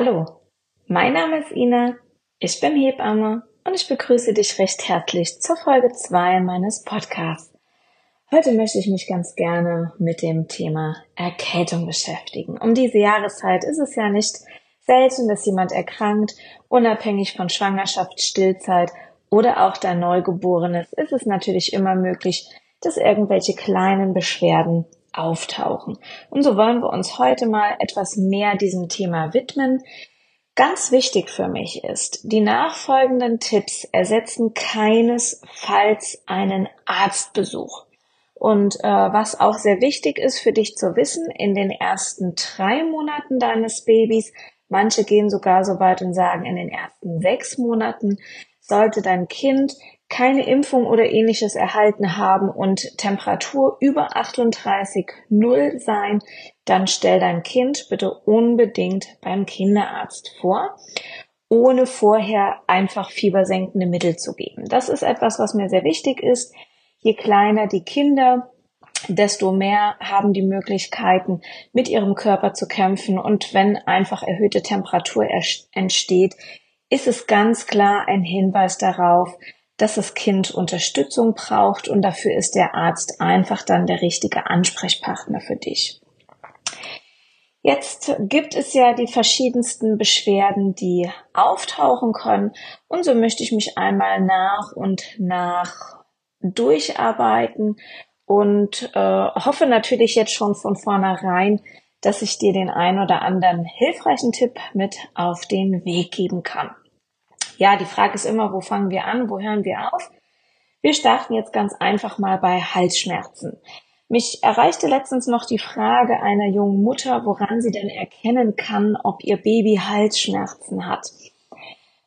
Hallo, mein Name ist Ina, ich bin Hebamme und ich begrüße dich recht herzlich zur Folge 2 meines Podcasts. Heute möchte ich mich ganz gerne mit dem Thema Erkältung beschäftigen. Um diese Jahreszeit ist es ja nicht selten, dass jemand erkrankt, unabhängig von Schwangerschaft, Stillzeit oder auch dein Neugeborenes ist es natürlich immer möglich, dass irgendwelche kleinen Beschwerden auftauchen. Und so wollen wir uns heute mal etwas mehr diesem Thema widmen. Ganz wichtig für mich ist, die nachfolgenden Tipps ersetzen keinesfalls einen Arztbesuch. Und äh, was auch sehr wichtig ist für dich zu wissen, in den ersten drei Monaten deines Babys, manche gehen sogar so weit und sagen, in den ersten sechs Monaten sollte dein Kind keine Impfung oder ähnliches erhalten haben und Temperatur über 38,0 sein, dann stell dein Kind bitte unbedingt beim Kinderarzt vor, ohne vorher einfach fiebersenkende Mittel zu geben. Das ist etwas, was mir sehr wichtig ist. Je kleiner die Kinder, desto mehr haben die Möglichkeiten, mit ihrem Körper zu kämpfen. Und wenn einfach erhöhte Temperatur entsteht, ist es ganz klar ein Hinweis darauf, dass das Kind Unterstützung braucht und dafür ist der Arzt einfach dann der richtige Ansprechpartner für dich. Jetzt gibt es ja die verschiedensten Beschwerden, die auftauchen können und so möchte ich mich einmal nach und nach durcharbeiten und äh, hoffe natürlich jetzt schon von vornherein, dass ich dir den ein oder anderen hilfreichen Tipp mit auf den Weg geben kann. Ja, die Frage ist immer, wo fangen wir an, wo hören wir auf? Wir starten jetzt ganz einfach mal bei Halsschmerzen. Mich erreichte letztens noch die Frage einer jungen Mutter, woran sie denn erkennen kann, ob ihr Baby Halsschmerzen hat.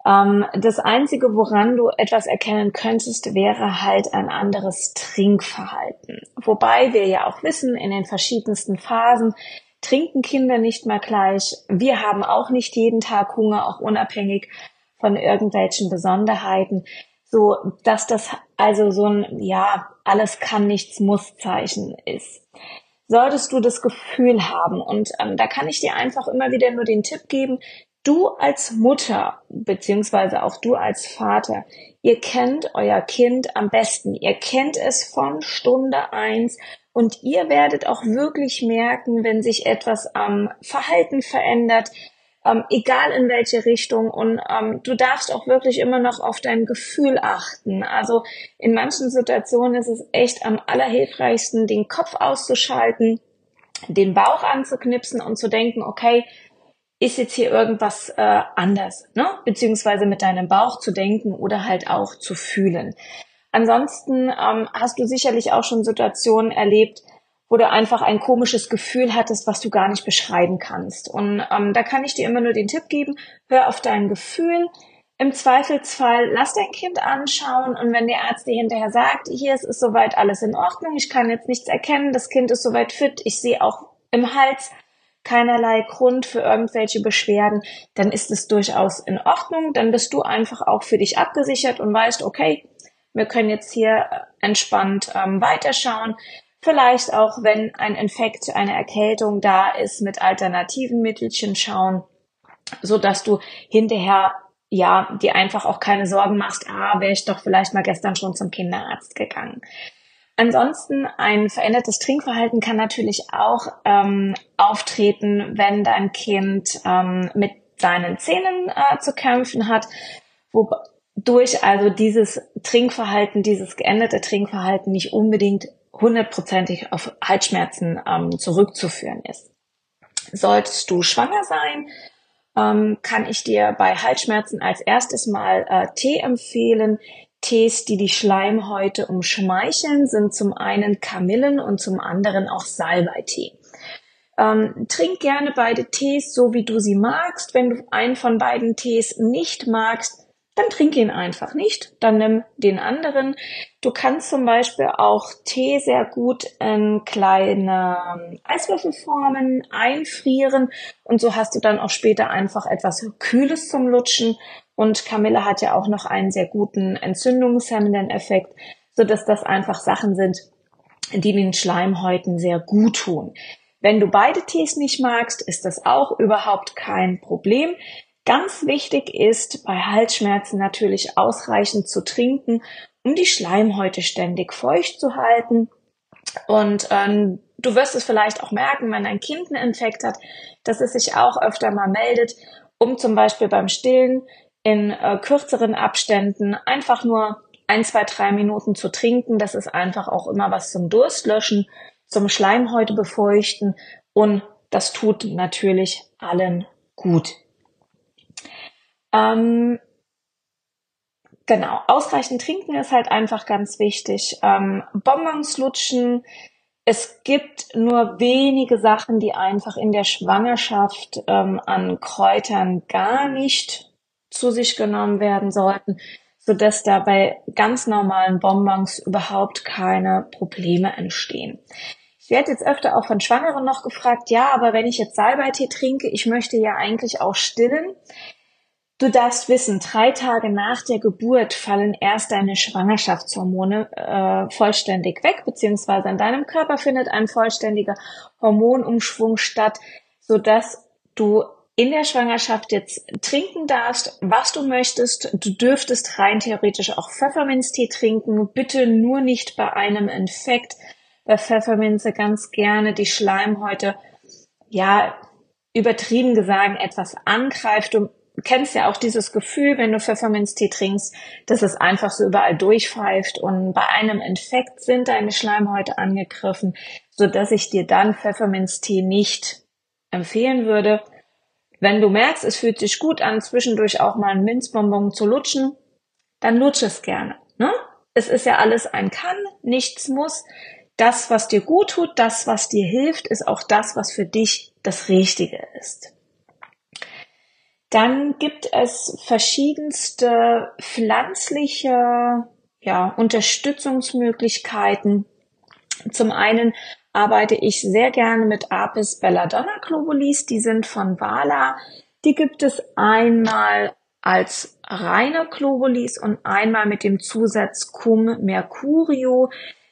Ähm, das Einzige, woran du etwas erkennen könntest, wäre halt ein anderes Trinkverhalten. Wobei wir ja auch wissen, in den verschiedensten Phasen trinken Kinder nicht mal gleich. Wir haben auch nicht jeden Tag Hunger, auch unabhängig von irgendwelchen Besonderheiten, so dass das also so ein ja alles kann nichts muss Zeichen ist. Solltest du das Gefühl haben. Und ähm, da kann ich dir einfach immer wieder nur den Tipp geben, du als Mutter beziehungsweise auch du als Vater, ihr kennt euer Kind am besten, ihr kennt es von Stunde eins. Und ihr werdet auch wirklich merken, wenn sich etwas am Verhalten verändert, ähm, egal in welche Richtung. Und ähm, du darfst auch wirklich immer noch auf dein Gefühl achten. Also in manchen Situationen ist es echt am allerhilfreichsten, den Kopf auszuschalten, den Bauch anzuknipsen und zu denken, okay, ist jetzt hier irgendwas äh, anders, ne? Beziehungsweise mit deinem Bauch zu denken oder halt auch zu fühlen. Ansonsten ähm, hast du sicherlich auch schon Situationen erlebt, wo du einfach ein komisches Gefühl hattest, was du gar nicht beschreiben kannst. Und ähm, da kann ich dir immer nur den Tipp geben, hör auf dein Gefühl. Im Zweifelsfall lass dein Kind anschauen und wenn der Arzt dir hinterher sagt, hier es ist soweit alles in Ordnung, ich kann jetzt nichts erkennen, das Kind ist soweit fit, ich sehe auch im Hals keinerlei Grund für irgendwelche Beschwerden, dann ist es durchaus in Ordnung, dann bist du einfach auch für dich abgesichert und weißt, okay, wir können jetzt hier entspannt ähm, weiterschauen. Vielleicht auch, wenn ein Infekt, eine Erkältung da ist, mit alternativen Mittelchen schauen, so dass du hinterher ja, dir einfach auch keine Sorgen machst, ah, wäre ich doch vielleicht mal gestern schon zum Kinderarzt gegangen. Ansonsten ein verändertes Trinkverhalten kann natürlich auch ähm, auftreten, wenn dein Kind ähm, mit seinen Zähnen äh, zu kämpfen hat, wodurch also dieses Trinkverhalten, dieses geänderte Trinkverhalten nicht unbedingt hundertprozentig auf Halsschmerzen ähm, zurückzuführen ist. Solltest du schwanger sein, ähm, kann ich dir bei Halsschmerzen als erstes mal äh, Tee empfehlen. Tees, die die Schleimhäute umschmeicheln, sind zum einen Kamillen und zum anderen auch Salbeitee. Ähm, trink gerne beide Tees so, wie du sie magst. Wenn du einen von beiden Tees nicht magst, dann trink ihn einfach nicht, dann nimm den anderen. Du kannst zum Beispiel auch Tee sehr gut in kleine ähm, Eiswürfelformen einfrieren und so hast du dann auch später einfach etwas Kühles zum Lutschen und Kamille hat ja auch noch einen sehr guten entzündungshemmenden Effekt, so dass das einfach Sachen sind, die den Schleimhäuten sehr gut tun. Wenn du beide Tees nicht magst, ist das auch überhaupt kein Problem. Ganz wichtig ist bei Halsschmerzen natürlich ausreichend zu trinken, um die Schleimhäute ständig feucht zu halten. Und ähm, du wirst es vielleicht auch merken, wenn ein Kind einen Infekt hat, dass es sich auch öfter mal meldet, um zum Beispiel beim Stillen in äh, kürzeren Abständen einfach nur ein, zwei, drei Minuten zu trinken. Das ist einfach auch immer was zum Durstlöschen, zum Schleimhäute befeuchten und das tut natürlich allen gut. Ähm, genau, ausreichend trinken ist halt einfach ganz wichtig. Ähm, Bonbons lutschen. Es gibt nur wenige Sachen, die einfach in der Schwangerschaft ähm, an Kräutern gar nicht zu sich genommen werden sollten, so dass da bei ganz normalen Bonbons überhaupt keine Probleme entstehen. Ich werde jetzt öfter auch von Schwangeren noch gefragt, ja, aber wenn ich jetzt Salbeitee trinke, ich möchte ja eigentlich auch stillen. Du darfst wissen, drei Tage nach der Geburt fallen erst deine Schwangerschaftshormone äh, vollständig weg, beziehungsweise in deinem Körper findet ein vollständiger Hormonumschwung statt, sodass du in der Schwangerschaft jetzt trinken darfst, was du möchtest. Du dürftest rein theoretisch auch Pfefferminztee trinken, bitte nur nicht bei einem Infekt. Bei Pfefferminze ganz gerne die Schleimhäute, ja, übertrieben gesagt, etwas angreift. Du kennst ja auch dieses Gefühl, wenn du Pfefferminztee trinkst, dass es einfach so überall durchpfeift und bei einem Infekt sind deine Schleimhäute angegriffen, so dass ich dir dann Pfefferminztee nicht empfehlen würde. Wenn du merkst, es fühlt sich gut an, zwischendurch auch mal ein Minzbonbon zu lutschen, dann lutsch es gerne. Ne? Es ist ja alles ein Kann, nichts muss. Das, was dir gut tut, das, was dir hilft, ist auch das, was für dich das Richtige ist. Dann gibt es verschiedenste pflanzliche ja, Unterstützungsmöglichkeiten. Zum einen arbeite ich sehr gerne mit Apis belladonna globulis. Die sind von Vala. Die gibt es einmal als reine Globulis und einmal mit dem Zusatz Cum mercurio.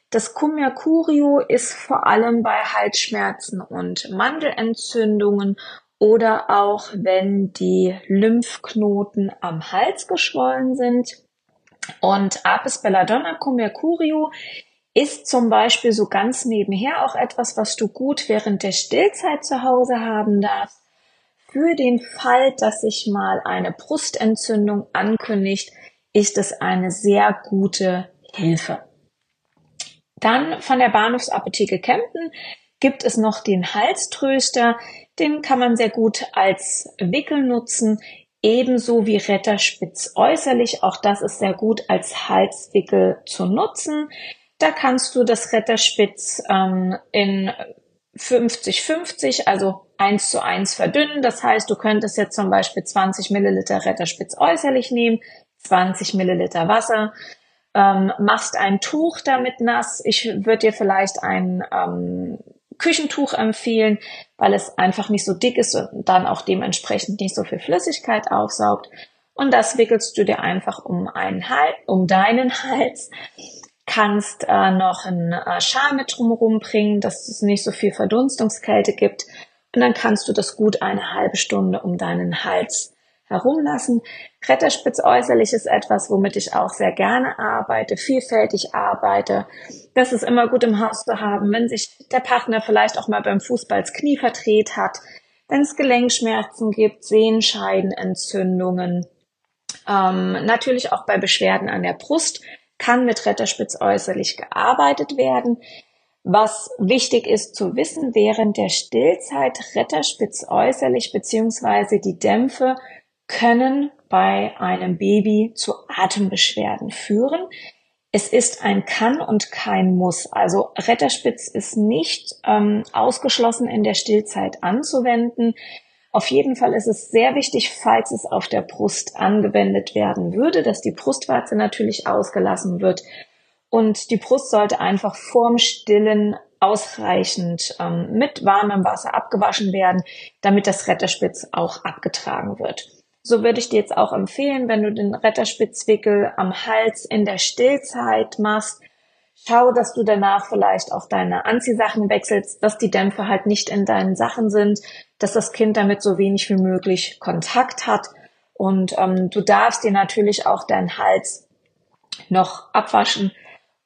Das Cum mercurio ist vor allem bei Halsschmerzen und Mandelentzündungen oder auch wenn die Lymphknoten am Hals geschwollen sind. Und Apis belladonna cum mercurio ist zum Beispiel so ganz nebenher auch etwas, was du gut während der Stillzeit zu Hause haben darfst. Für den Fall, dass sich mal eine Brustentzündung ankündigt, ist es eine sehr gute Hilfe. Dann von der Bahnhofsapotheke Kempten gibt es noch den Halströster. Den kann man sehr gut als Wickel nutzen, ebenso wie Retterspitz äußerlich. Auch das ist sehr gut als Halswickel zu nutzen. Da kannst du das Retterspitz ähm, in 50-50, also 1 zu 1 verdünnen. Das heißt, du könntest jetzt zum Beispiel 20 Milliliter Retterspitz äußerlich nehmen, 20 Milliliter Wasser, ähm, machst ein Tuch damit nass. Ich würde dir vielleicht ein ähm, Küchentuch empfehlen, weil es einfach nicht so dick ist und dann auch dementsprechend nicht so viel Flüssigkeit aufsaugt. Und das wickelst du dir einfach um einen Hals, um deinen Hals kannst äh, noch einen äh, Schal mit drumherum bringen, dass es nicht so viel Verdunstungskälte gibt. Und dann kannst du das gut eine halbe Stunde um deinen Hals herumlassen. Kletterspitz äußerlich ist etwas, womit ich auch sehr gerne arbeite, vielfältig arbeite. Das ist immer gut im Haus zu haben, wenn sich der Partner vielleicht auch mal beim Fußball das Knie verdreht hat, wenn es Gelenkschmerzen gibt, Sehenscheidenentzündungen, ähm, natürlich auch bei Beschwerden an der Brust kann mit Retterspitz äußerlich gearbeitet werden. Was wichtig ist zu wissen, während der Stillzeit Retterspitz äußerlich beziehungsweise die Dämpfe können bei einem Baby zu Atembeschwerden führen. Es ist ein Kann und kein Muss. Also Retterspitz ist nicht ähm, ausgeschlossen in der Stillzeit anzuwenden. Auf jeden Fall ist es sehr wichtig, falls es auf der Brust angewendet werden würde, dass die Brustwarze natürlich ausgelassen wird. Und die Brust sollte einfach vorm Stillen ausreichend ähm, mit warmem Wasser abgewaschen werden, damit das Retterspitz auch abgetragen wird. So würde ich dir jetzt auch empfehlen, wenn du den Retterspitzwickel am Hals in der Stillzeit machst, Schau, dass du danach vielleicht auch deine Anziehsachen wechselst, dass die Dämpfe halt nicht in deinen Sachen sind, dass das Kind damit so wenig wie möglich Kontakt hat. Und ähm, du darfst dir natürlich auch deinen Hals noch abwaschen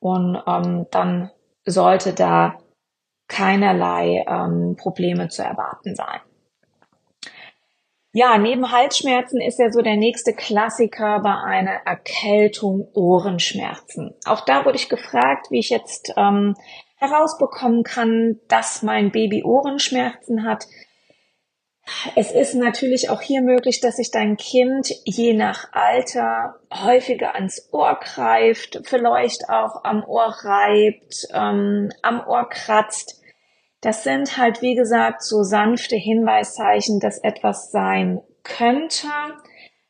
und ähm, dann sollte da keinerlei ähm, Probleme zu erwarten sein. Ja, neben Halsschmerzen ist ja so der nächste Klassiker bei einer Erkältung Ohrenschmerzen. Auch da wurde ich gefragt, wie ich jetzt ähm, herausbekommen kann, dass mein Baby Ohrenschmerzen hat. Es ist natürlich auch hier möglich, dass sich dein Kind je nach Alter häufiger ans Ohr greift, vielleicht auch am Ohr reibt, ähm, am Ohr kratzt. Das sind halt, wie gesagt, so sanfte Hinweiszeichen, dass etwas sein könnte.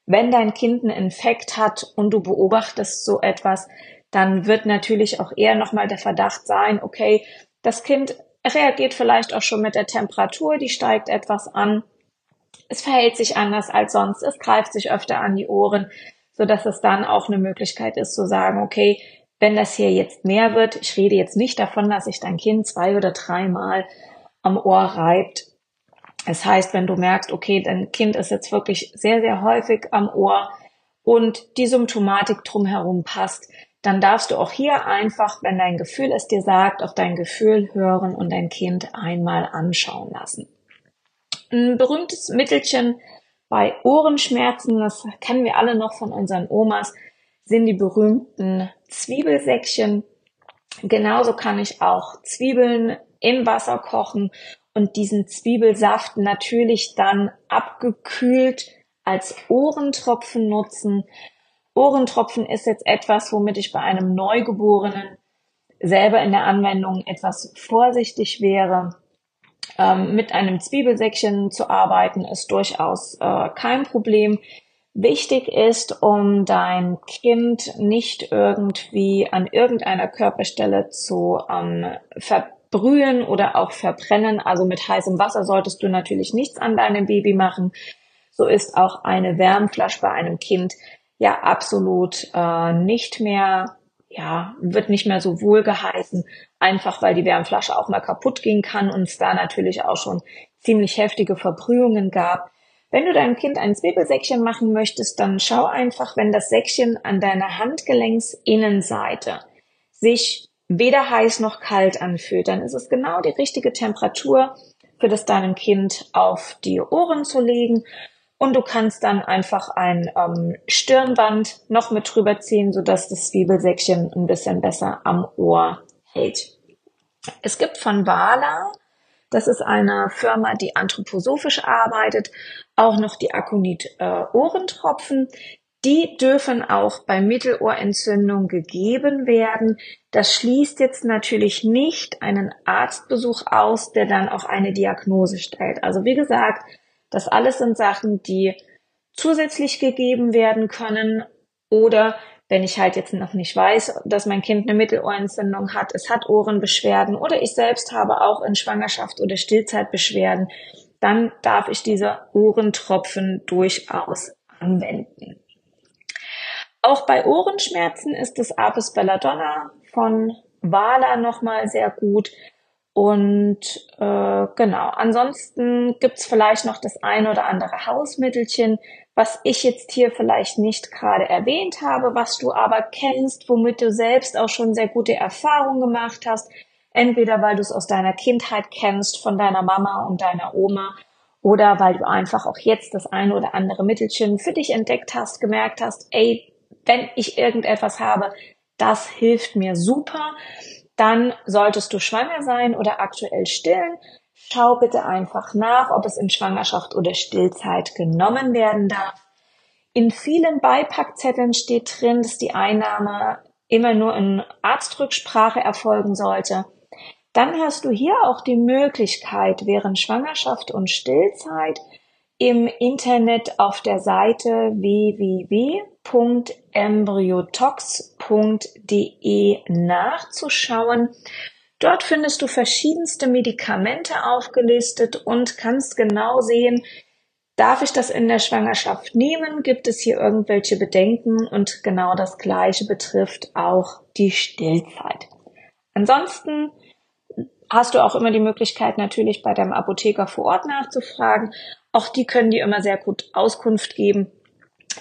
Wenn dein Kind einen Infekt hat und du beobachtest so etwas, dann wird natürlich auch eher nochmal der Verdacht sein, okay, das Kind reagiert vielleicht auch schon mit der Temperatur, die steigt etwas an. Es verhält sich anders als sonst, es greift sich öfter an die Ohren, so dass es dann auch eine Möglichkeit ist zu sagen, okay, wenn das hier jetzt mehr wird, ich rede jetzt nicht davon, dass sich dein Kind zwei oder dreimal am Ohr reibt. Das heißt, wenn du merkst, okay, dein Kind ist jetzt wirklich sehr, sehr häufig am Ohr und die Symptomatik drumherum passt, dann darfst du auch hier einfach, wenn dein Gefühl es dir sagt, auf dein Gefühl hören und dein Kind einmal anschauen lassen. Ein berühmtes Mittelchen bei Ohrenschmerzen, das kennen wir alle noch von unseren Omas, sind die berühmten Zwiebelsäckchen. Genauso kann ich auch Zwiebeln im Wasser kochen und diesen Zwiebelsaft natürlich dann abgekühlt als Ohrentropfen nutzen. Ohrentropfen ist jetzt etwas, womit ich bei einem Neugeborenen selber in der Anwendung etwas vorsichtig wäre. Ähm, mit einem Zwiebelsäckchen zu arbeiten ist durchaus äh, kein Problem wichtig ist, um dein Kind nicht irgendwie an irgendeiner Körperstelle zu ähm, verbrühen oder auch verbrennen. Also mit heißem Wasser solltest du natürlich nichts an deinem Baby machen. So ist auch eine Wärmflasche bei einem Kind ja absolut äh, nicht mehr, ja, wird nicht mehr so wohl geheißen, einfach weil die Wärmflasche auch mal kaputt gehen kann und es da natürlich auch schon ziemlich heftige Verbrühungen gab. Wenn du deinem Kind ein Zwiebelsäckchen machen möchtest, dann schau einfach, wenn das Säckchen an deiner Handgelenksinnenseite sich weder heiß noch kalt anfühlt, dann ist es genau die richtige Temperatur für das deinem Kind auf die Ohren zu legen. Und du kannst dann einfach ein ähm, Stirnband noch mit drüber ziehen, sodass das Zwiebelsäckchen ein bisschen besser am Ohr hält. Es gibt von Wala das ist eine Firma, die anthroposophisch arbeitet. Auch noch die Akonit-Ohrentropfen. Äh, die dürfen auch bei Mittelohrentzündung gegeben werden. Das schließt jetzt natürlich nicht einen Arztbesuch aus, der dann auch eine Diagnose stellt. Also wie gesagt, das alles sind Sachen, die zusätzlich gegeben werden können oder wenn ich halt jetzt noch nicht weiß, dass mein Kind eine Mittelohrentzündung hat, es hat Ohrenbeschwerden oder ich selbst habe auch in Schwangerschaft oder Stillzeit Beschwerden, dann darf ich diese Ohrentropfen durchaus anwenden. Auch bei Ohrenschmerzen ist das Apis Belladonna von Wala nochmal sehr gut. Und äh, genau, ansonsten gibt's vielleicht noch das ein oder andere Hausmittelchen, was ich jetzt hier vielleicht nicht gerade erwähnt habe, was du aber kennst, womit du selbst auch schon sehr gute Erfahrungen gemacht hast, entweder weil du es aus deiner Kindheit kennst, von deiner Mama und deiner Oma, oder weil du einfach auch jetzt das eine oder andere Mittelchen für dich entdeckt hast, gemerkt hast, ey, wenn ich irgendetwas habe, das hilft mir super, dann solltest du schwanger sein oder aktuell stillen Schau bitte einfach nach, ob es in Schwangerschaft oder Stillzeit genommen werden darf. In vielen Beipackzetteln steht drin, dass die Einnahme immer nur in Arztrücksprache erfolgen sollte. Dann hast du hier auch die Möglichkeit, während Schwangerschaft und Stillzeit im Internet auf der Seite www.embryotox.de nachzuschauen Dort findest du verschiedenste Medikamente aufgelistet und kannst genau sehen, darf ich das in der Schwangerschaft nehmen? Gibt es hier irgendwelche Bedenken? Und genau das Gleiche betrifft auch die Stillzeit. Ansonsten hast du auch immer die Möglichkeit, natürlich bei deinem Apotheker vor Ort nachzufragen. Auch die können dir immer sehr gut Auskunft geben,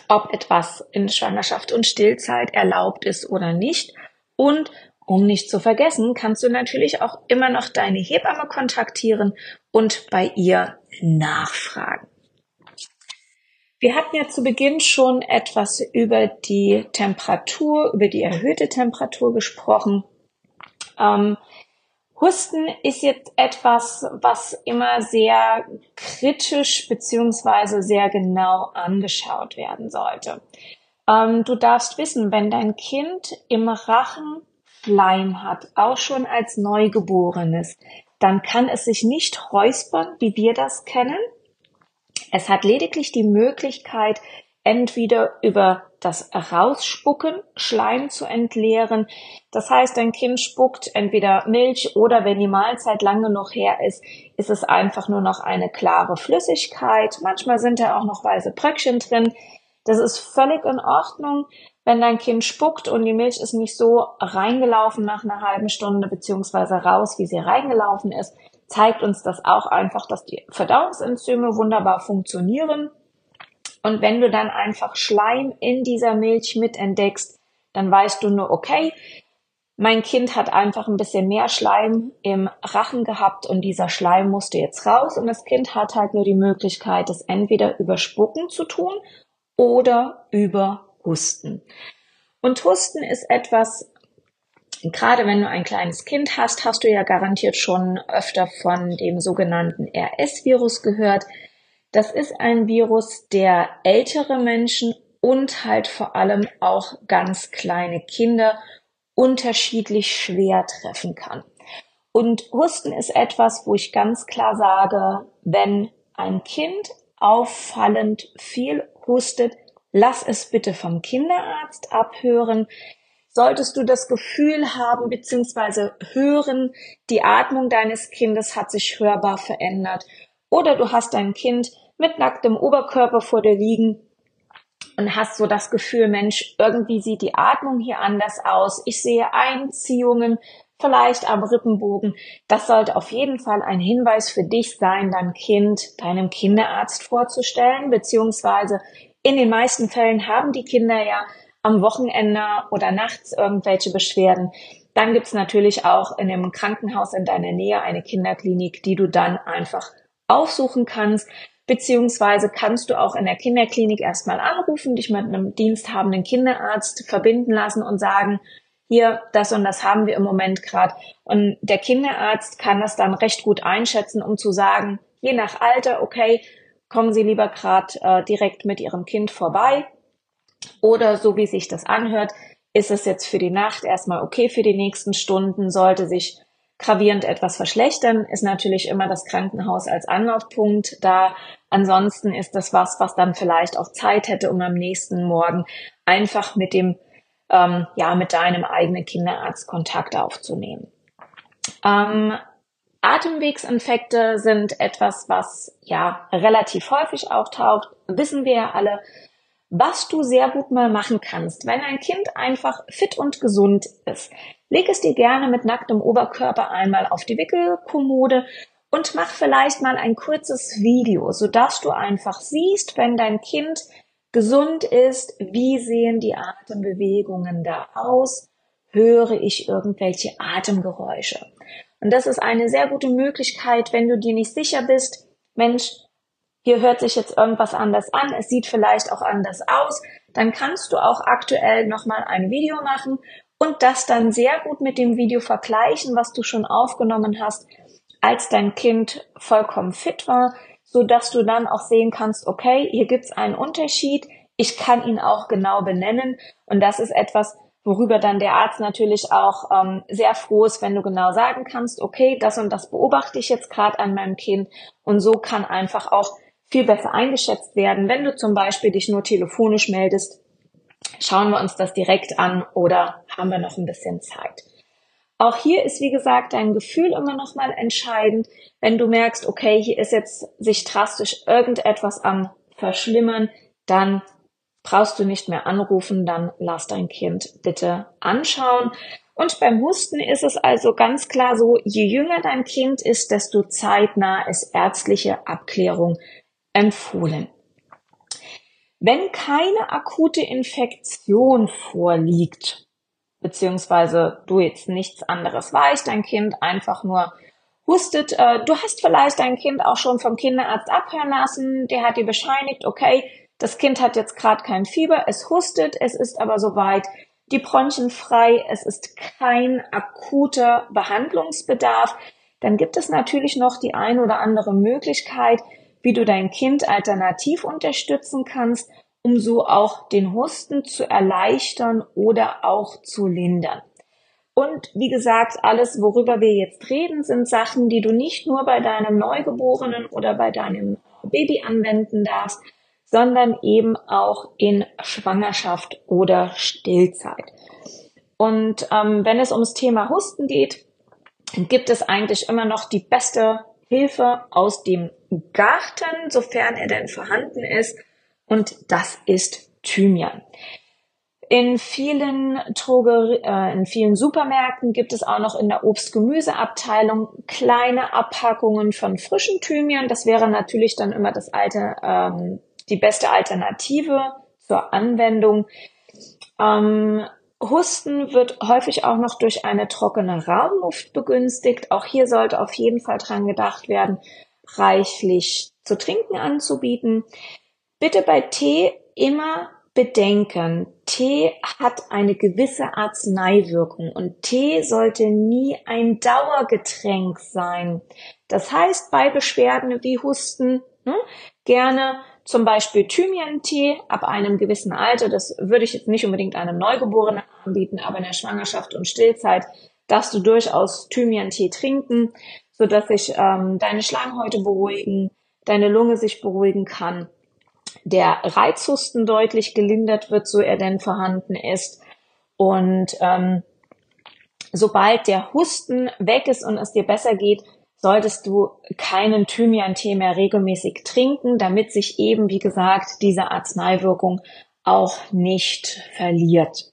ob etwas in Schwangerschaft und Stillzeit erlaubt ist oder nicht. Und um nicht zu vergessen, kannst du natürlich auch immer noch deine Hebamme kontaktieren und bei ihr nachfragen. Wir hatten ja zu Beginn schon etwas über die Temperatur, über die erhöhte Temperatur gesprochen. Ähm, Husten ist jetzt etwas, was immer sehr kritisch beziehungsweise sehr genau angeschaut werden sollte. Ähm, du darfst wissen, wenn dein Kind im Rachen Schleim hat, auch schon als Neugeborenes, dann kann es sich nicht räuspern, wie wir das kennen. Es hat lediglich die Möglichkeit, entweder über das Rausspucken Schleim zu entleeren. Das heißt, ein Kind spuckt entweder Milch oder wenn die Mahlzeit lange noch her ist, ist es einfach nur noch eine klare Flüssigkeit. Manchmal sind da auch noch weiße Bröckchen drin. Das ist völlig in Ordnung. Wenn dein Kind spuckt und die Milch ist nicht so reingelaufen nach einer halben Stunde beziehungsweise raus, wie sie reingelaufen ist, zeigt uns das auch einfach, dass die Verdauungsenzyme wunderbar funktionieren. Und wenn du dann einfach Schleim in dieser Milch mitentdeckst, dann weißt du nur, okay, mein Kind hat einfach ein bisschen mehr Schleim im Rachen gehabt und dieser Schleim musste jetzt raus. Und das Kind hat halt nur die Möglichkeit, es entweder über Spucken zu tun oder über Husten. Und Husten ist etwas, gerade wenn du ein kleines Kind hast, hast du ja garantiert schon öfter von dem sogenannten RS-Virus gehört. Das ist ein Virus, der ältere Menschen und halt vor allem auch ganz kleine Kinder unterschiedlich schwer treffen kann. Und Husten ist etwas, wo ich ganz klar sage, wenn ein Kind auffallend viel hustet, lass es bitte vom Kinderarzt abhören. Solltest du das Gefühl haben bzw. hören, die Atmung deines Kindes hat sich hörbar verändert oder du hast dein Kind mit nacktem Oberkörper vor dir liegen und hast so das Gefühl, Mensch, irgendwie sieht die Atmung hier anders aus. Ich sehe Einziehungen, vielleicht am Rippenbogen. Das sollte auf jeden Fall ein Hinweis für dich sein, dein Kind deinem Kinderarzt vorzustellen, beziehungsweise in den meisten Fällen haben die Kinder ja am Wochenende oder nachts irgendwelche Beschwerden. Dann gibt's natürlich auch in einem Krankenhaus in deiner Nähe eine Kinderklinik, die du dann einfach aufsuchen kannst. Beziehungsweise kannst du auch in der Kinderklinik erstmal anrufen, dich mit einem diensthabenden Kinderarzt verbinden lassen und sagen, hier, das und das haben wir im Moment gerade. Und der Kinderarzt kann das dann recht gut einschätzen, um zu sagen, je nach Alter, okay, kommen Sie lieber gerade äh, direkt mit Ihrem Kind vorbei. Oder so wie sich das anhört, ist es jetzt für die Nacht erstmal okay für die nächsten Stunden, sollte sich gravierend etwas verschlechtern, ist natürlich immer das Krankenhaus als Anlaufpunkt da. Ansonsten ist das was, was dann vielleicht auch Zeit hätte, um am nächsten Morgen einfach mit dem, ähm, ja, mit deinem eigenen Kinderarzt Kontakt aufzunehmen. Ähm, Atemwegsinfekte sind etwas, was ja relativ häufig auftaucht, wissen wir ja alle. Was du sehr gut mal machen kannst, wenn ein Kind einfach fit und gesund ist, leg es dir gerne mit nacktem Oberkörper einmal auf die Wickelkommode und mach vielleicht mal ein kurzes Video, sodass du einfach siehst, wenn dein Kind gesund ist, wie sehen die Atembewegungen da aus, höre ich irgendwelche Atemgeräusche. Und das ist eine sehr gute Möglichkeit, wenn du dir nicht sicher bist, Mensch, hier hört sich jetzt irgendwas anders an, es sieht vielleicht auch anders aus, dann kannst du auch aktuell nochmal ein Video machen und das dann sehr gut mit dem Video vergleichen, was du schon aufgenommen hast, als dein Kind vollkommen fit war, so dass du dann auch sehen kannst, okay, hier gibt's einen Unterschied, ich kann ihn auch genau benennen. Und das ist etwas, worüber dann der Arzt natürlich auch ähm, sehr froh ist, wenn du genau sagen kannst, okay, das und das beobachte ich jetzt gerade an meinem Kind und so kann einfach auch viel besser eingeschätzt werden. Wenn du zum Beispiel dich nur telefonisch meldest, schauen wir uns das direkt an oder haben wir noch ein bisschen Zeit. Auch hier ist, wie gesagt, dein Gefühl immer noch mal entscheidend. Wenn du merkst, okay, hier ist jetzt sich drastisch irgendetwas am Verschlimmern, dann brauchst du nicht mehr anrufen, dann lass dein Kind bitte anschauen. Und beim Husten ist es also ganz klar so, je jünger dein Kind ist, desto zeitnah ist ärztliche Abklärung empfohlen. Wenn keine akute Infektion vorliegt, beziehungsweise du jetzt nichts anderes weißt, dein Kind einfach nur hustet, äh, du hast vielleicht dein Kind auch schon vom Kinderarzt abhören lassen, der hat dir bescheinigt, okay, das Kind hat jetzt gerade kein Fieber, es hustet, es ist aber soweit. Die Bronchien frei, es ist kein akuter Behandlungsbedarf, dann gibt es natürlich noch die ein oder andere Möglichkeit, wie du dein Kind alternativ unterstützen kannst, um so auch den Husten zu erleichtern oder auch zu lindern. Und wie gesagt, alles, worüber wir jetzt reden, sind Sachen, die du nicht nur bei deinem Neugeborenen oder bei deinem Baby anwenden darfst, sondern eben auch in Schwangerschaft oder Stillzeit. Und ähm, wenn es ums Thema Husten geht, gibt es eigentlich immer noch die beste Hilfe aus dem Garten, sofern er denn vorhanden ist. Und das ist Thymian. In vielen Drogerie, äh, in vielen Supermärkten gibt es auch noch in der Obst-Gemüse-Abteilung kleine Abpackungen von frischen Thymian. Das wäre natürlich dann immer das alte ähm, die beste Alternative zur Anwendung. Ähm, Husten wird häufig auch noch durch eine trockene Raumluft begünstigt. Auch hier sollte auf jeden Fall dran gedacht werden, reichlich zu trinken anzubieten. Bitte bei Tee immer bedenken, Tee hat eine gewisse Arzneiwirkung und Tee sollte nie ein Dauergetränk sein. Das heißt, bei Beschwerden wie Husten ne, gerne zum Beispiel Thymian-Tee ab einem gewissen Alter. Das würde ich jetzt nicht unbedingt einem Neugeborenen anbieten, aber in der Schwangerschaft und Stillzeit darfst du durchaus Thymian-Tee trinken, so dass sich ähm, deine Schleimhäute beruhigen, deine Lunge sich beruhigen kann, der Reizhusten deutlich gelindert wird, so er denn vorhanden ist. Und ähm, sobald der Husten weg ist und es dir besser geht, solltest du keinen Thymian-Tee mehr regelmäßig trinken, damit sich eben, wie gesagt, diese Arzneiwirkung auch nicht verliert.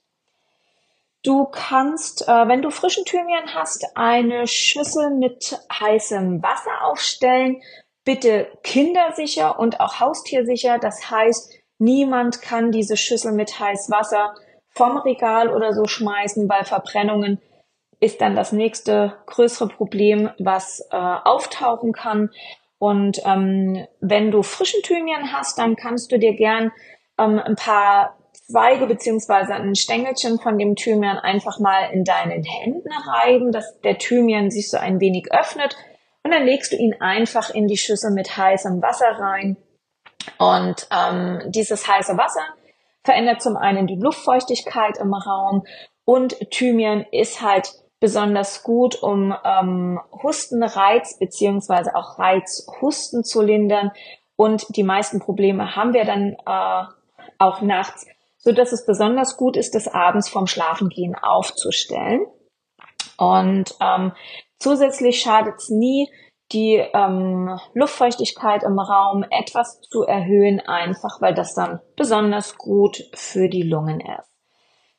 Du kannst, äh, wenn du frischen Thymian hast, eine Schüssel mit heißem Wasser aufstellen. Bitte kindersicher und auch haustiersicher. Das heißt, niemand kann diese Schüssel mit heißem Wasser vom Regal oder so schmeißen, weil Verbrennungen ist dann das nächste größere Problem, was äh, auftauchen kann. Und ähm, wenn du frischen Thymian hast, dann kannst du dir gern ähm, ein paar Zweige beziehungsweise ein Stängelchen von dem Thymian einfach mal in deinen Händen reiben, dass der Thymian sich so ein wenig öffnet. Und dann legst du ihn einfach in die Schüssel mit heißem Wasser rein. Und ähm, dieses heiße Wasser verändert zum einen die Luftfeuchtigkeit im Raum und Thymian ist halt besonders gut, um ähm, Hustenreiz beziehungsweise auch Reizhusten zu lindern. Und die meisten Probleme haben wir dann äh, auch nachts, so dass es besonders gut ist, das abends vorm Schlafengehen aufzustellen. Und ähm, zusätzlich schadet es nie, die ähm, Luftfeuchtigkeit im Raum etwas zu erhöhen, einfach weil das dann besonders gut für die Lungen ist.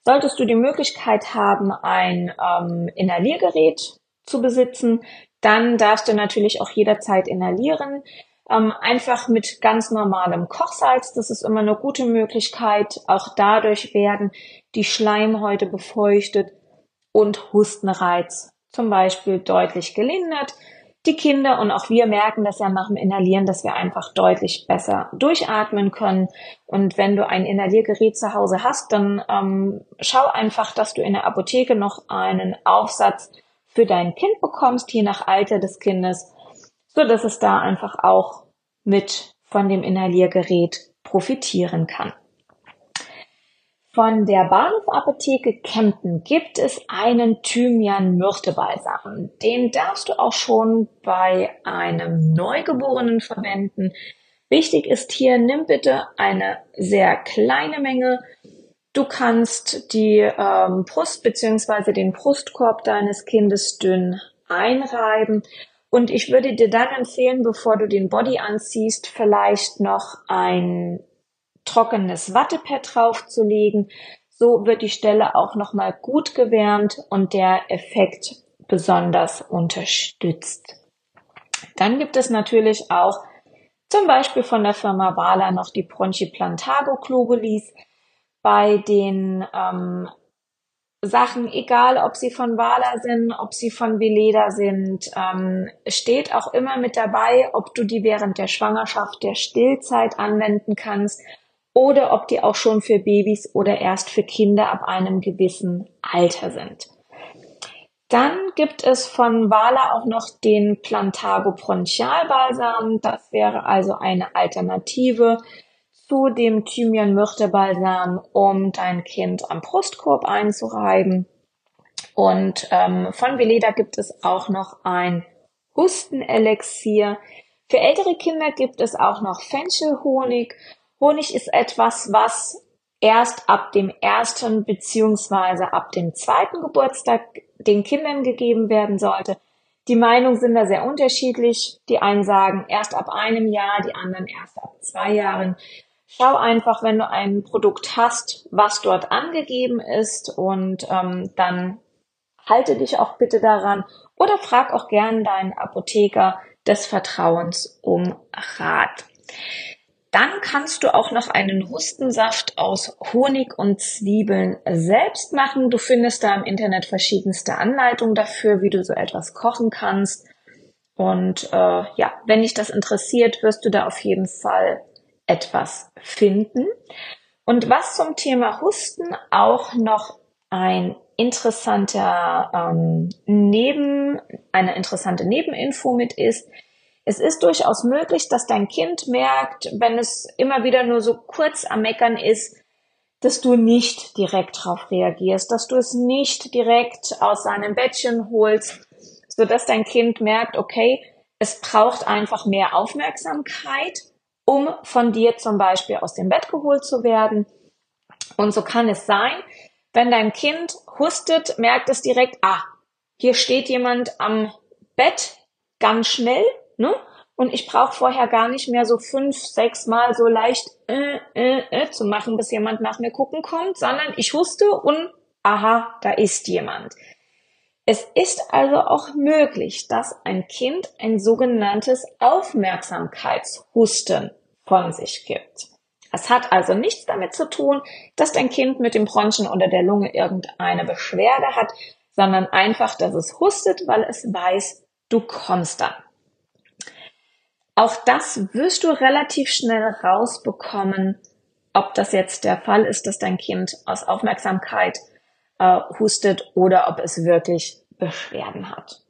Solltest du die Möglichkeit haben, ein ähm, Inhaliergerät zu besitzen, dann darfst du natürlich auch jederzeit inhalieren. Ähm, einfach mit ganz normalem Kochsalz, das ist immer eine gute Möglichkeit. Auch dadurch werden die Schleimhäute befeuchtet und Hustenreiz zum Beispiel deutlich gelindert die Kinder und auch wir merken das ja nach dem Inhalieren, dass wir einfach deutlich besser durchatmen können. Und wenn du ein Inhaliergerät zu Hause hast, dann ähm, schau einfach, dass du in der Apotheke noch einen Aufsatz für dein Kind bekommst, je nach Alter des Kindes, so dass es da einfach auch mit von dem Inhaliergerät profitieren kann. Von der Bahnhofapotheke Kempten gibt es einen Thymian-Myrte-Balsam. Den darfst du auch schon bei einem Neugeborenen verwenden. Wichtig ist hier, nimm bitte eine sehr kleine Menge. Du kannst die ähm, Brust bzw. den Brustkorb deines Kindes dünn einreiben. Und ich würde dir dann empfehlen, bevor du den Body anziehst, vielleicht noch ein trockenes Wattepad draufzulegen. So wird die Stelle auch nochmal gut gewärmt und der Effekt besonders unterstützt. Dann gibt es natürlich auch zum Beispiel von der Firma Wala noch die Bronchiplantago Globulis. Bei den ähm, Sachen, egal ob sie von Wala sind, ob sie von Veleda sind, ähm, steht auch immer mit dabei, ob du die während der Schwangerschaft, der Stillzeit anwenden kannst oder ob die auch schon für Babys oder erst für Kinder ab einem gewissen Alter sind. Dann gibt es von Wala auch noch den Plantago Bronchialbalsam. Das wäre also eine Alternative zu dem Thymian-Myrte-Balsam, um dein Kind am Brustkorb einzureiben. Und ähm, von Veleda gibt es auch noch ein Hustenelixier. Für ältere Kinder gibt es auch noch Fenchelhonig. Honig ist etwas, was erst ab dem ersten beziehungsweise ab dem zweiten Geburtstag den Kindern gegeben werden sollte. Die Meinungen sind da sehr unterschiedlich. Die einen sagen erst ab einem Jahr, die anderen erst ab zwei Jahren. Schau einfach, wenn du ein Produkt hast, was dort angegeben ist und ähm, dann halte dich auch bitte daran oder frag auch gern deinen Apotheker des Vertrauens um Rat. Dann kannst du auch noch einen Hustensaft aus Honig und Zwiebeln selbst machen. Du findest da im Internet verschiedenste Anleitungen dafür, wie du so etwas kochen kannst. Und äh, ja, wenn dich das interessiert, wirst du da auf jeden Fall etwas finden. Und was zum Thema Husten auch noch ein interessanter ähm, Neben, eine interessante Nebeninfo mit ist, es ist durchaus möglich, dass dein Kind merkt, wenn es immer wieder nur so kurz am Meckern ist, dass du nicht direkt darauf reagierst, dass du es nicht direkt aus seinem Bettchen holst, so dass dein Kind merkt, okay, es braucht einfach mehr Aufmerksamkeit, um von dir zum Beispiel aus dem Bett geholt zu werden. Und so kann es sein, wenn dein Kind hustet, merkt es direkt, ah, hier steht jemand am Bett ganz schnell Ne? Und ich brauche vorher gar nicht mehr so fünf, sechs Mal so leicht äh, äh, äh, zu machen, bis jemand nach mir gucken kommt, sondern ich huste und aha, da ist jemand. Es ist also auch möglich, dass ein Kind ein sogenanntes Aufmerksamkeitshusten von sich gibt. Es hat also nichts damit zu tun, dass dein Kind mit dem Bronchen oder der Lunge irgendeine Beschwerde hat, sondern einfach, dass es hustet, weil es weiß, du kommst dann. Auch das wirst du relativ schnell rausbekommen, ob das jetzt der Fall ist, dass dein Kind aus Aufmerksamkeit äh, hustet oder ob es wirklich Beschwerden hat.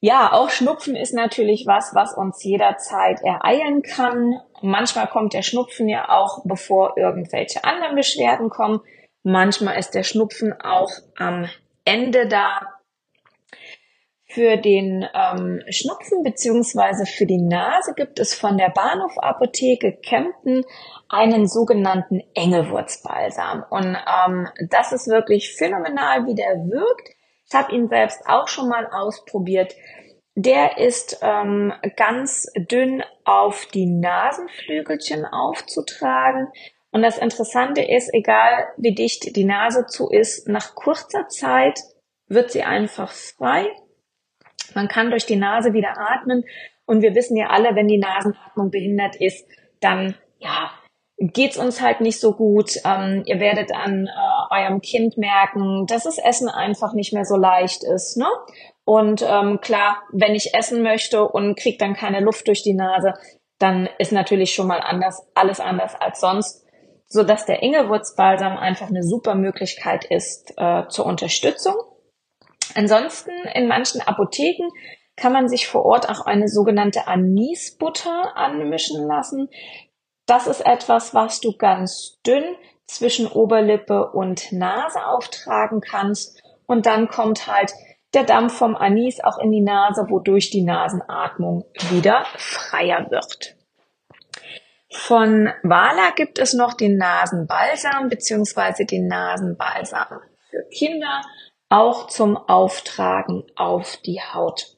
Ja, auch Schnupfen ist natürlich was, was uns jederzeit ereilen kann. Manchmal kommt der Schnupfen ja auch, bevor irgendwelche anderen Beschwerden kommen. Manchmal ist der Schnupfen auch am Ende da, für den ähm, Schnupfen beziehungsweise für die Nase gibt es von der Bahnhofapotheke Kempten einen sogenannten Engelwurzbalsam. Und ähm, das ist wirklich phänomenal, wie der wirkt. Ich habe ihn selbst auch schon mal ausprobiert. Der ist ähm, ganz dünn auf die Nasenflügelchen aufzutragen. Und das Interessante ist, egal wie dicht die Nase zu ist, nach kurzer Zeit wird sie einfach frei man kann durch die Nase wieder atmen. Und wir wissen ja alle, wenn die Nasenatmung behindert ist, dann, ja, geht's uns halt nicht so gut. Ähm, ihr werdet an äh, eurem Kind merken, dass das Essen einfach nicht mehr so leicht ist. Ne? Und ähm, klar, wenn ich essen möchte und krieg dann keine Luft durch die Nase, dann ist natürlich schon mal anders, alles anders als sonst, so dass der Ingewurzbalsam einfach eine super Möglichkeit ist äh, zur Unterstützung. Ansonsten in manchen Apotheken kann man sich vor Ort auch eine sogenannte Anisbutter anmischen lassen. Das ist etwas, was du ganz dünn zwischen Oberlippe und Nase auftragen kannst und dann kommt halt der Dampf vom Anis auch in die Nase, wodurch die Nasenatmung wieder freier wird. Von Wala gibt es noch den Nasenbalsam bzw. den Nasenbalsam für Kinder auch zum Auftragen auf die Haut.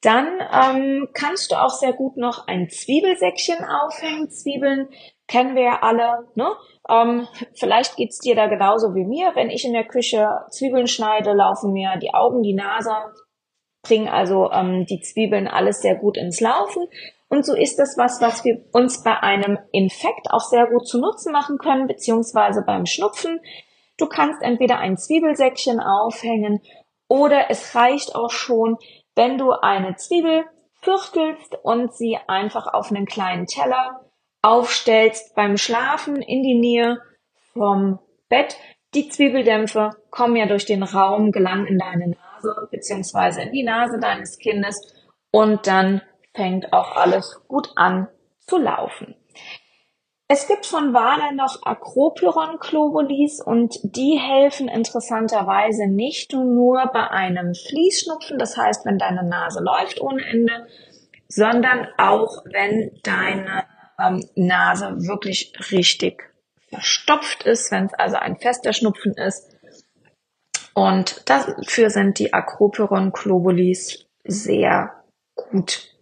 Dann ähm, kannst du auch sehr gut noch ein Zwiebelsäckchen aufhängen. Zwiebeln kennen wir ja alle. Ne? Ähm, vielleicht geht's dir da genauso wie mir. Wenn ich in der Küche Zwiebeln schneide, laufen mir die Augen, die Nase, bringen also ähm, die Zwiebeln alles sehr gut ins Laufen. Und so ist das was, was wir uns bei einem Infekt auch sehr gut zu Nutzen machen können, beziehungsweise beim Schnupfen. Du kannst entweder ein Zwiebelsäckchen aufhängen oder es reicht auch schon, wenn du eine Zwiebel viertelst und sie einfach auf einen kleinen Teller aufstellst beim Schlafen in die Nähe vom Bett. Die Zwiebeldämpfe kommen ja durch den Raum, gelangen in deine Nase beziehungsweise in die Nase deines Kindes und dann fängt auch alles gut an zu laufen. Es gibt von Wale noch Acropyron-Globulis und die helfen interessanterweise nicht nur bei einem Fließschnupfen, das heißt, wenn deine Nase läuft ohne Ende, sondern auch wenn deine ähm, Nase wirklich richtig verstopft ist, wenn es also ein fester Schnupfen ist. Und dafür sind die Acropyron-Globulis sehr gut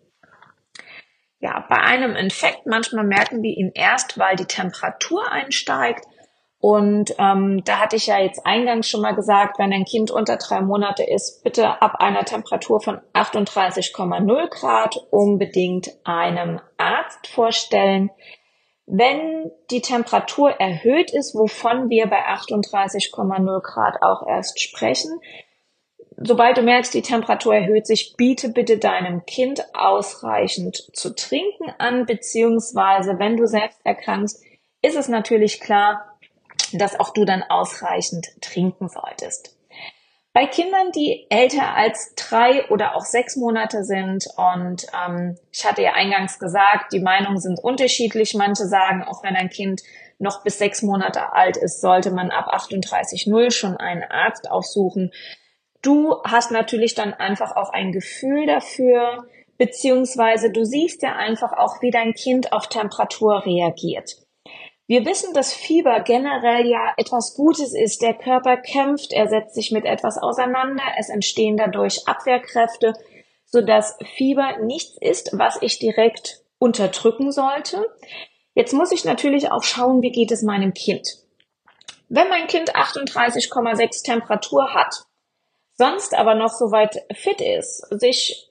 ja, bei einem Infekt, manchmal merken wir ihn erst, weil die Temperatur einsteigt. Und ähm, da hatte ich ja jetzt eingangs schon mal gesagt, wenn ein Kind unter drei Monate ist, bitte ab einer Temperatur von 38,0 Grad unbedingt einem Arzt vorstellen. Wenn die Temperatur erhöht ist, wovon wir bei 38,0 Grad auch erst sprechen, sobald du merkst, die Temperatur erhöht sich, biete bitte deinem Kind ausreichend zu trinken an, beziehungsweise wenn du selbst erkrankst, ist es natürlich klar, dass auch du dann ausreichend trinken solltest. Bei Kindern, die älter als drei oder auch sechs Monate sind und ähm, ich hatte ja eingangs gesagt, die Meinungen sind unterschiedlich. Manche sagen, auch wenn ein Kind noch bis sechs Monate alt ist, sollte man ab 38.0 schon einen Arzt aufsuchen. Du hast natürlich dann einfach auch ein Gefühl dafür, beziehungsweise du siehst ja einfach auch, wie dein Kind auf Temperatur reagiert. Wir wissen, dass Fieber generell ja etwas Gutes ist. Der Körper kämpft, er setzt sich mit etwas auseinander, es entstehen dadurch Abwehrkräfte, sodass Fieber nichts ist, was ich direkt unterdrücken sollte. Jetzt muss ich natürlich auch schauen, wie geht es meinem Kind. Wenn mein Kind 38,6 Temperatur hat, sonst aber noch soweit fit ist, sich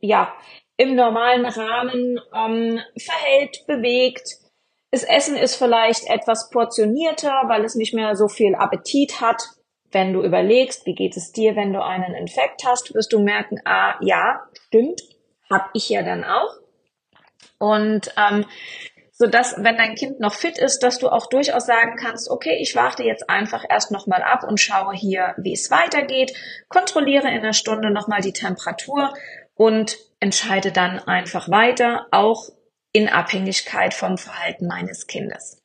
ja im normalen Rahmen ähm, verhält, bewegt. Das Essen ist vielleicht etwas portionierter, weil es nicht mehr so viel Appetit hat. Wenn du überlegst, wie geht es dir, wenn du einen Infekt hast, wirst du merken, ah ja, stimmt, hab ich ja dann auch. Und ähm, so dass, wenn dein Kind noch fit ist, dass du auch durchaus sagen kannst, okay, ich warte jetzt einfach erst nochmal ab und schaue hier, wie es weitergeht, kontrolliere in einer Stunde nochmal die Temperatur und entscheide dann einfach weiter, auch in Abhängigkeit vom Verhalten meines Kindes.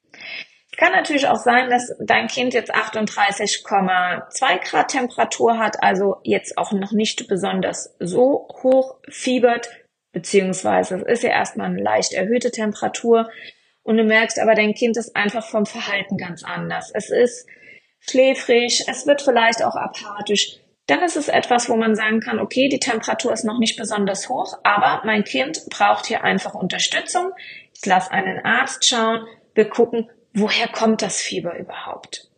Es kann natürlich auch sein, dass dein Kind jetzt 38,2 Grad Temperatur hat, also jetzt auch noch nicht besonders so hoch fiebert, beziehungsweise es ist ja erstmal eine leicht erhöhte Temperatur und du merkst aber, dein Kind ist einfach vom Verhalten ganz anders. Es ist schläfrig, es wird vielleicht auch apathisch. Dann ist es etwas, wo man sagen kann, okay, die Temperatur ist noch nicht besonders hoch, aber mein Kind braucht hier einfach Unterstützung. Ich lasse einen Arzt schauen. Wir gucken, woher kommt das Fieber überhaupt.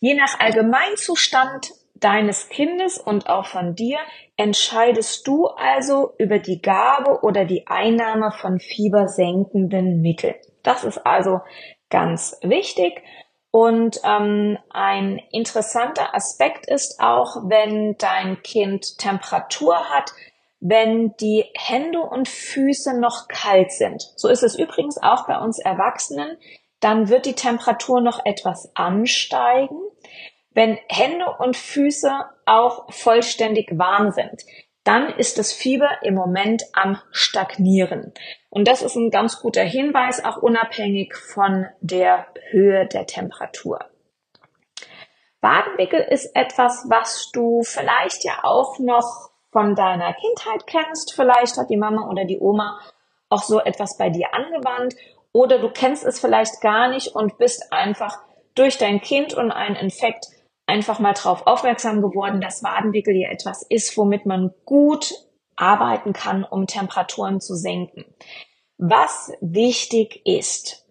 Je nach Allgemeinzustand deines Kindes und auch von dir entscheidest du also über die Gabe oder die Einnahme von fiebersenkenden Mitteln. Das ist also ganz wichtig. Und ähm, ein interessanter Aspekt ist auch, wenn dein Kind Temperatur hat, wenn die Hände und Füße noch kalt sind. So ist es übrigens auch bei uns Erwachsenen. Dann wird die Temperatur noch etwas ansteigen wenn Hände und Füße auch vollständig warm sind, dann ist das Fieber im Moment am Stagnieren. Und das ist ein ganz guter Hinweis, auch unabhängig von der Höhe der Temperatur. Wadenwickel ist etwas, was du vielleicht ja auch noch von deiner Kindheit kennst. Vielleicht hat die Mama oder die Oma auch so etwas bei dir angewandt oder du kennst es vielleicht gar nicht und bist einfach durch dein Kind und einen Infekt einfach mal darauf aufmerksam geworden, dass Wadenwickel ja etwas ist, womit man gut arbeiten kann, um Temperaturen zu senken. Was wichtig ist,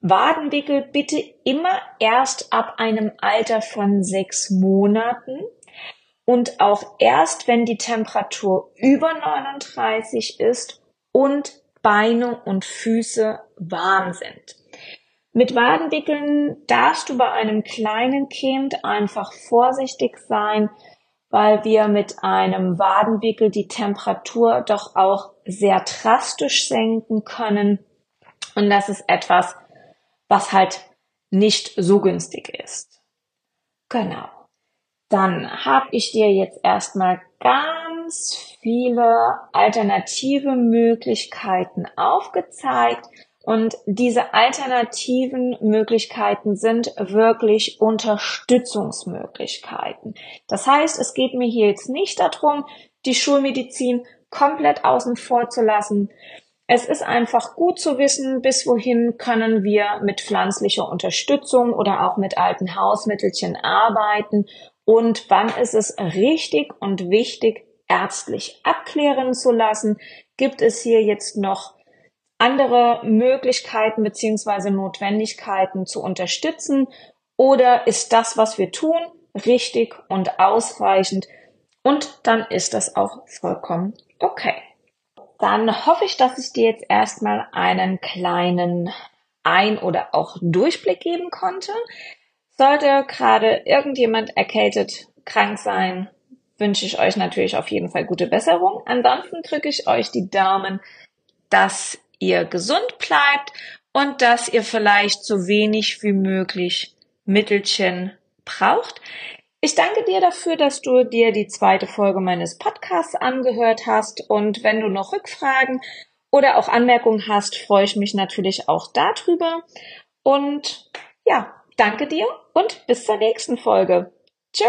Wadenwickel bitte immer erst ab einem Alter von sechs Monaten und auch erst, wenn die Temperatur über 39 ist und Beine und Füße warm sind. Mit Wadenwickeln darfst du bei einem kleinen Kind einfach vorsichtig sein, weil wir mit einem Wadenwickel die Temperatur doch auch sehr drastisch senken können. Und das ist etwas, was halt nicht so günstig ist. Genau. Dann habe ich dir jetzt erstmal ganz viele alternative Möglichkeiten aufgezeigt, und diese alternativen Möglichkeiten sind wirklich Unterstützungsmöglichkeiten. Das heißt, es geht mir hier jetzt nicht darum, die Schulmedizin komplett außen vor zu lassen. Es ist einfach gut zu wissen, bis wohin können wir mit pflanzlicher Unterstützung oder auch mit alten Hausmittelchen arbeiten und wann ist es richtig und wichtig, ärztlich abklären zu lassen. Gibt es hier jetzt noch andere Möglichkeiten beziehungsweise Notwendigkeiten zu unterstützen? Oder ist das, was wir tun, richtig und ausreichend? Und dann ist das auch vollkommen okay. Dann hoffe ich, dass ich dir jetzt erstmal einen kleinen Ein- oder auch Durchblick geben konnte. Sollte gerade irgendjemand erkältet krank sein, wünsche ich euch natürlich auf jeden Fall gute Besserung. Ansonsten drücke ich euch die Daumen, dass ihr gesund bleibt und dass ihr vielleicht so wenig wie möglich Mittelchen braucht. Ich danke dir dafür, dass du dir die zweite Folge meines Podcasts angehört hast und wenn du noch Rückfragen oder auch Anmerkungen hast, freue ich mich natürlich auch darüber. Und ja, danke dir und bis zur nächsten Folge. Tschö!